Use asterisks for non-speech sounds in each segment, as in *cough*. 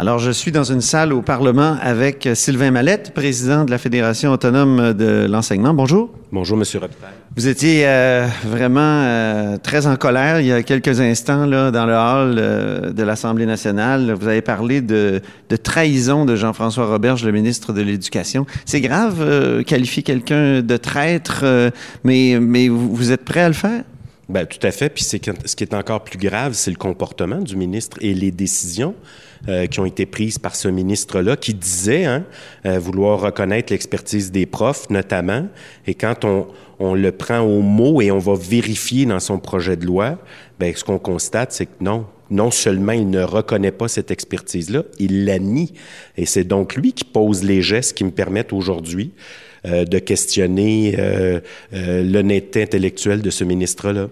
Alors, je suis dans une salle au Parlement avec Sylvain Mallette, président de la Fédération autonome de l'enseignement. Bonjour. Bonjour, Monsieur Robitaille. Vous étiez euh, vraiment euh, très en colère il y a quelques instants là, dans le hall euh, de l'Assemblée nationale. Vous avez parlé de, de trahison de Jean-François Roberge, le ministre de l'Éducation. C'est grave qualifier quelqu'un de traître, mais, mais vous, vous êtes prêt à le faire? Ben, tout à fait. Puis ce qui est encore plus grave, c'est le comportement du ministre et les décisions euh, qui ont été prises par ce ministre-là, qui disait hein, euh, vouloir reconnaître l'expertise des profs, notamment. Et quand on, on, le prend au mot et on va vérifier dans son projet de loi, ben, ce qu'on constate, c'est que non, non seulement il ne reconnaît pas cette expertise-là, il la nie. Et c'est donc lui qui pose les gestes qui me permettent aujourd'hui euh, de questionner euh, euh, l'honnêteté intellectuelle de ce ministre-là.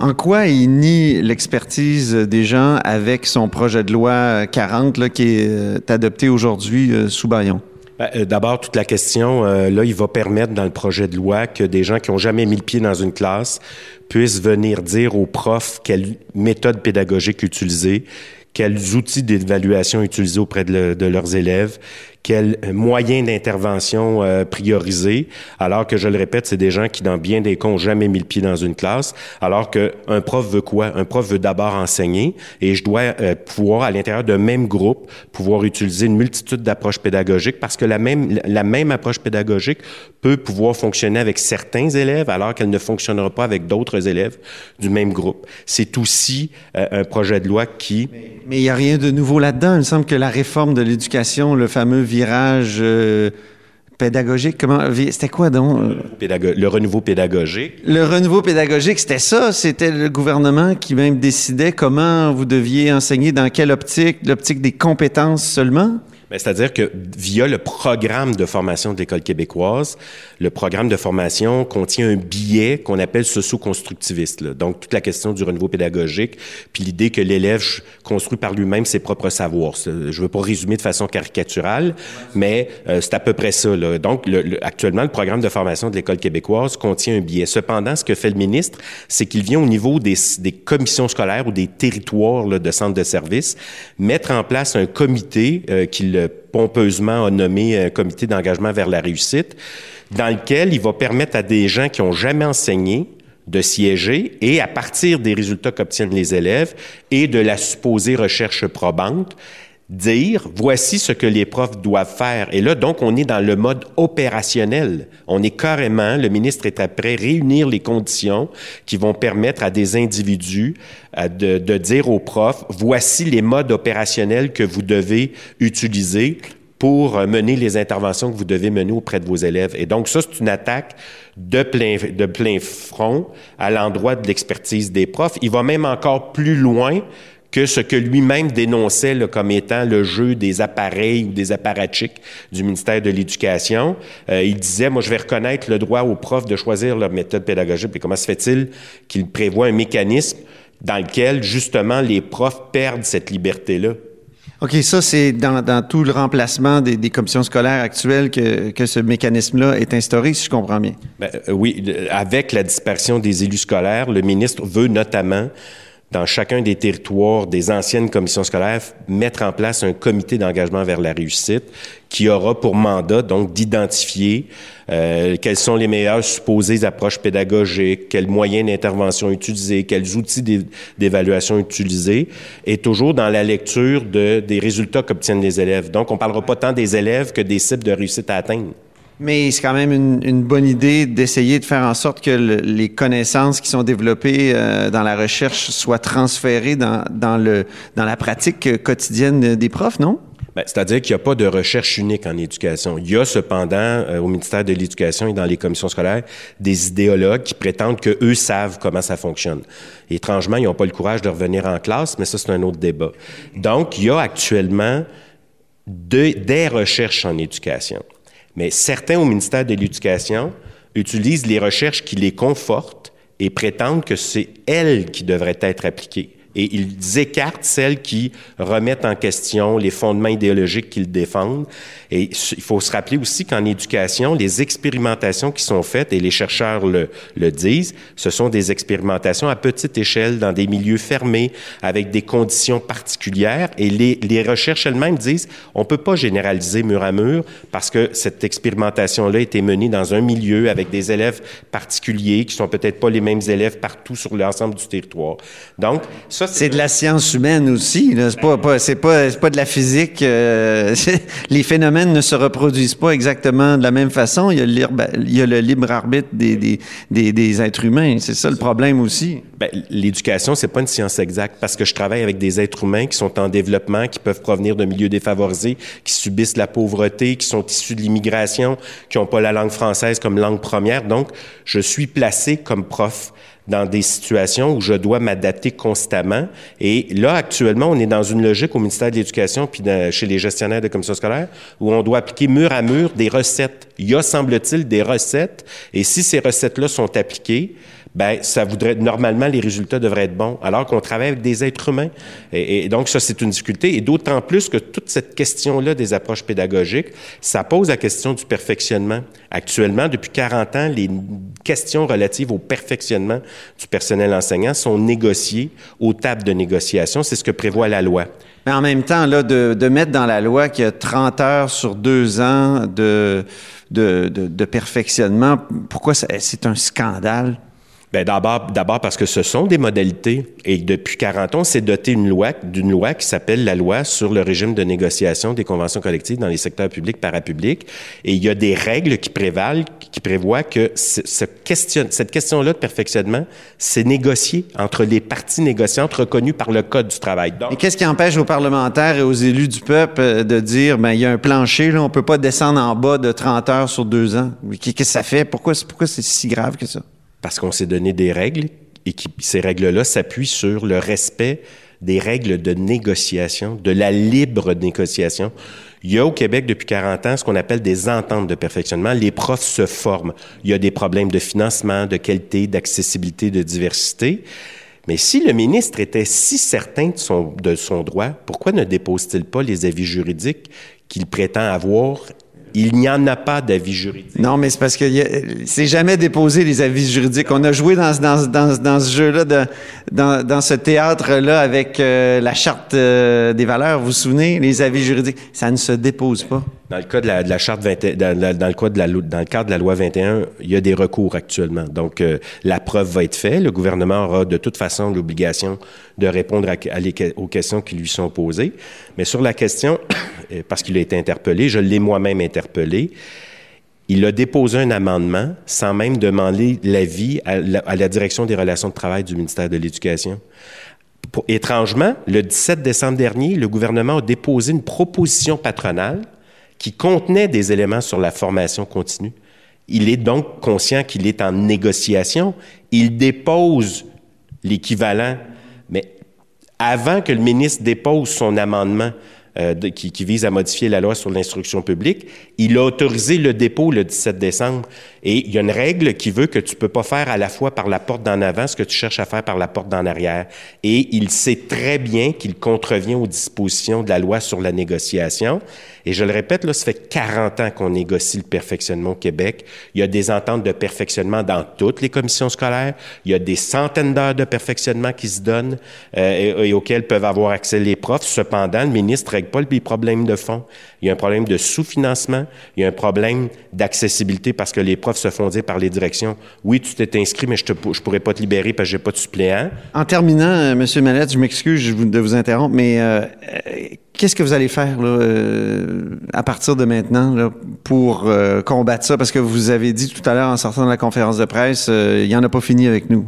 En quoi il nie l'expertise des gens avec son projet de loi 40 là, qui est adopté aujourd'hui sous Bayon? Ben, d'abord, toute la question, là, il va permettre dans le projet de loi que des gens qui ont jamais mis le pied dans une classe puissent venir dire aux profs quelle méthode pédagogique utiliser, quels outils d'évaluation utiliser auprès de, leurs élèves, quels moyens d'intervention euh, prioriser, alors que, je le répète, c'est des gens qui, dans bien des cas, n'ont jamais mis le pied dans une classe, alors qu'un prof veut quoi? Un prof veut d'abord enseigner et je dois euh, pouvoir, à l'intérieur d'un même groupe, pouvoir utiliser une multitude d'approches pédagogiques parce que la même, la même approche pédagogique peut pouvoir fonctionner avec certains élèves alors qu'elle ne fonctionnera pas avec d'autres élèves du même groupe. C'est aussi euh, un projet de loi qui... Mais il n'y a rien de nouveau là-dedans. Il me semble que la réforme de l'éducation, le fameux virage euh, pédagogique? Comment C'était quoi donc Le renouveau pédagogique. Le renouveau pédagogique, c'était ça. C'était le gouvernement qui même décidait comment vous deviez enseigner, dans quelle optique, l'optique des compétences seulement. Ben, c'est-à-dire que via le programme de formation de l'École québécoise, le programme de formation contient un billet qu'on appelle socio-constructiviste. Donc, toute la question du renouveau pédagogique, puis l'idée que l'élève construit par lui-même ses propres savoirs. Je ne veux pas résumer de façon caricaturale, mais euh, c'est à peu près ça. Là. Donc, le, actuellement, le programme de formation de l'École québécoise contient un billet. Cependant, ce que fait le ministre, c'est qu'il vient au niveau des, des, commissions scolaires ou des territoires là, de centres de services mettre en place un comité euh, qu'il pompeusement a nommé un comité d'engagement vers la réussite, dans lequel il va permettre à des gens qui ont jamais enseigné de siéger et à partir des résultats qu'obtiennent les élèves et de la supposée recherche probante, dire voici ce que les profs doivent faire. Et là, donc, on est dans le mode opérationnel. On est carrément, le ministre est après réunir les conditions qui vont permettre à des individus euh, de, de dire aux profs voici les modes opérationnels que vous devez utiliser pour euh, mener les interventions que vous devez mener auprès de vos élèves. Et donc, ça, c'est une attaque de plein, de plein front à l'endroit de l'expertise des profs. Il va même encore plus loin que ce que lui-même dénonçait comme étant le jeu des appareils ou des apparatchiks du ministère de l'Éducation. Euh, il disait, moi, je vais reconnaître le droit aux profs de choisir leur méthode pédagogique. Et comment se fait-il qu'il prévoit un mécanisme dans lequel, justement, les profs perdent cette liberté-là? OK, ça, c'est dans, tout le remplacement des, commissions scolaires actuelles que, que ce mécanisme-là est instauré, si je comprends bien. Ben, euh, oui, avec la disparition des élus scolaires, le ministre veut notamment dans chacun des territoires des anciennes commissions scolaires, mettre en place un comité d'engagement vers la réussite qui aura pour mandat donc d'identifier euh, quelles sont les meilleures supposées approches pédagogiques, quels moyens d'intervention utiliser, quels outils d'évaluation utiliser, et toujours dans la lecture de, des résultats qu'obtiennent les élèves. Donc, on parlera pas tant des élèves que des cibles de réussite à atteindre. Mais c'est quand même une, bonne idée d'essayer de faire en sorte que les connaissances qui sont développées euh, dans la recherche soient transférées dans, la pratique quotidienne des profs, non? Ben, c'est-à-dire qu'il n'y a pas de recherche unique en éducation. Il y a cependant, euh, au ministère de l'Éducation et dans les commissions scolaires, des idéologues qui prétendent qu'eux savent comment ça fonctionne. Étrangement, ils n'ont pas le courage de revenir en classe, mais ça, c'est un autre débat. Donc, il y a actuellement des recherches en éducation. Mais certains au ministère de l'Éducation utilisent les recherches qui les confortent et prétendent que c'est elles qui devraient être appliquées. Et ils écartent celles qui remettent en question les fondements idéologiques qu'ils défendent. Et il faut se rappeler aussi qu'en éducation, les expérimentations qui sont faites, et les chercheurs le, le disent, ce sont des expérimentations à petite échelle dans des milieux fermés, avec des conditions particulières. Et les, les recherches elles-mêmes disent, on peut pas généraliser mur à mur parce que cette expérimentation-là a été menée dans un milieu avec des élèves particuliers qui sont peut-être pas les mêmes élèves partout sur l'ensemble du territoire. Donc, c'est de la science humaine aussi. C'est pas, pas c'est pas, pas de la physique. Euh, *laughs* les phénomènes ne se reproduisent pas exactement de la même façon. Il y a le libre, il y a le libre arbitre des, des, des, des êtres humains. C'est ça le problème aussi. Ben, l'éducation, c'est pas une science exacte parce que je travaille avec des êtres humains qui sont en développement, qui peuvent provenir de milieux défavorisés, qui subissent la pauvreté, qui sont issus de l'immigration, qui n'ont pas la langue française comme langue première. Donc, je suis placé comme prof dans des situations où je dois m'adapter constamment. Et là, actuellement, on est dans une logique au ministère de l'Éducation puis chez les gestionnaires de commissions scolaires où on doit appliquer mur à mur des recettes. Il y a, semble-t-il, des recettes. Et si ces recettes-là sont appliquées, ben ça voudrait normalement les résultats devraient être bons, alors qu'on travaille avec des êtres humains. Et, donc ça c'est une difficulté, et d'autant plus que toute cette question-là des approches pédagogiques, ça pose la question du perfectionnement. Actuellement, depuis 40 ans, les questions relatives au perfectionnement du personnel enseignant sont négociées aux tables de négociation. C'est ce que prévoit la loi. Mais en même temps, là, de, de mettre dans la loi qu'il y a 30 heures sur deux ans de, de, de, de perfectionnement, pourquoi c'est un scandale? Bien, d'abord, d'abord parce que ce sont des modalités. Et depuis 40 ans, on s'est doté une loi, d'une loi qui s'appelle la loi sur le régime de négociation des conventions collectives dans les secteurs publics, parapublics. Et il y a des règles qui prévalent, qui prévoient que cette question-là de perfectionnement, c'est négocié entre les parties négociantes reconnues par le Code du travail. Donc, et qu'est-ce qui empêche aux parlementaires et aux élus du peuple euh, de dire, ben il y a un plancher, là, on peut pas descendre en bas de 30 heures sur deux ans? Qu'est-ce que ça fait? Pourquoi c'est si grave que ça? Parce qu'on s'est donné des règles et qui, ces règles-là s'appuient sur le respect des règles de négociation, de la libre négociation. Il y a au Québec depuis 40 ans ce qu'on appelle des ententes de perfectionnement. Les profs se forment. Il y a des problèmes de financement, de qualité, d'accessibilité, de diversité. Mais si le ministre était si certain de son, de son droit, pourquoi ne dépose-t-il pas les avis juridiques qu'il prétend avoir il n'y en a pas d'avis juridique. Non, mais c'est parce que c'est jamais déposé les avis juridiques. On a joué dans, ce jeu-là, dans, dans ce théâtre-là avec euh, la charte euh, des valeurs. Vous vous souvenez, les avis juridiques, ça ne se dépose pas. Dans le cas de la, charte 20, dans, le cas de la, cadre de la loi 21, il y a des recours actuellement. Donc euh, la preuve va être faite. Le gouvernement aura de toute façon l'obligation de répondre aux questions qui lui sont posées. Mais sur la question, *coughs* parce qu'il a été interpellé, je l'ai moi-même interpellé. Il a déposé un amendement sans même demander l'avis à la direction des relations de travail du ministère de l'Éducation. Étrangement, le 17 décembre dernier, le gouvernement a déposé une proposition patronale qui contenait des éléments sur la formation continue. Il est donc conscient qu'il est en négociation. Il dépose l'équivalent, mais avant que le ministre dépose son amendement euh, qui, qui, vise à modifier la loi sur l'instruction publique, il a autorisé le dépôt le 17 décembre. Et il y a une règle qui veut que tu peux pas faire à la fois par la porte d'en avant ce que tu cherches à faire par la porte d'en arrière. Et il sait très bien qu'il contrevient aux dispositions de la loi sur la négociation. Et je le répète, là, ça fait 40 ans qu'on négocie le perfectionnement au Québec. Il y a des ententes de perfectionnement dans toutes les commissions scolaires. Il y a des centaines d'heures de perfectionnement qui se donnent euh, et, auxquelles peuvent avoir accès les profs. Cependant, le ministre règle pas les problèmes de fond. Il y a un problème de sous-financement. Il y a un problème d'accessibilité parce que les profs se font dire par les directions, oui, tu t'es inscrit, mais je ne pourrais pas te libérer parce que j'ai pas de suppléant. En terminant, euh, M. Mallette, je m'excuse de vous interrompre, mais euh, Qu'est-ce que vous allez faire là, euh, à partir de maintenant pour euh, combattre ça? Parce que vous avez dit tout à l'heure en sortant de la conférence de presse, euh, il n'y en a pas fini avec nous.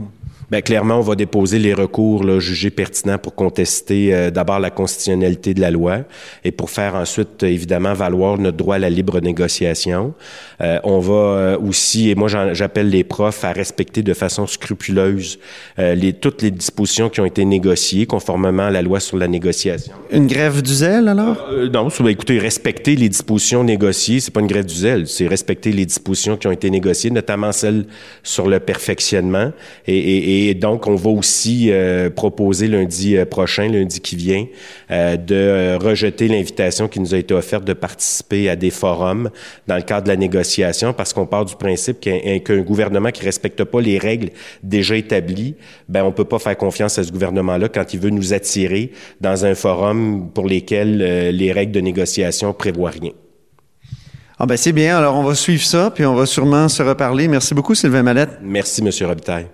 Bien, clairement, on va déposer les recours là, jugés pertinents pour contester euh, d'abord la constitutionnalité de la loi et pour faire ensuite, évidemment, valoir notre droit à la libre négociation. Euh, on va euh, aussi, et moi j'appelle les profs à respecter de façon scrupuleuse les, toutes les dispositions qui ont été négociées conformément à la loi sur la négociation. Une grève du zèle, alors? non, ben, écoutez, respecter les dispositions négociées, c'est pas une grève du zèle, c'est respecter les dispositions qui ont été négociées, notamment celles sur le perfectionnement et, et Et donc, on va aussi euh, proposer lundi prochain, lundi qui vient, de rejeter l'invitation qui nous a été offerte de participer à des forums dans le cadre de la négociation, parce qu'on part du principe qu'un gouvernement qui respecte pas les règles déjà établies, ben on peut pas faire confiance à ce gouvernement-là quand il veut nous attirer dans un forum pour lesquels les règles de négociation prévoient rien. Ah ben c'est bien, alors on va suivre ça, puis on va sûrement se reparler. Merci beaucoup, Sylvain Mallette. Merci, M. Robitaille.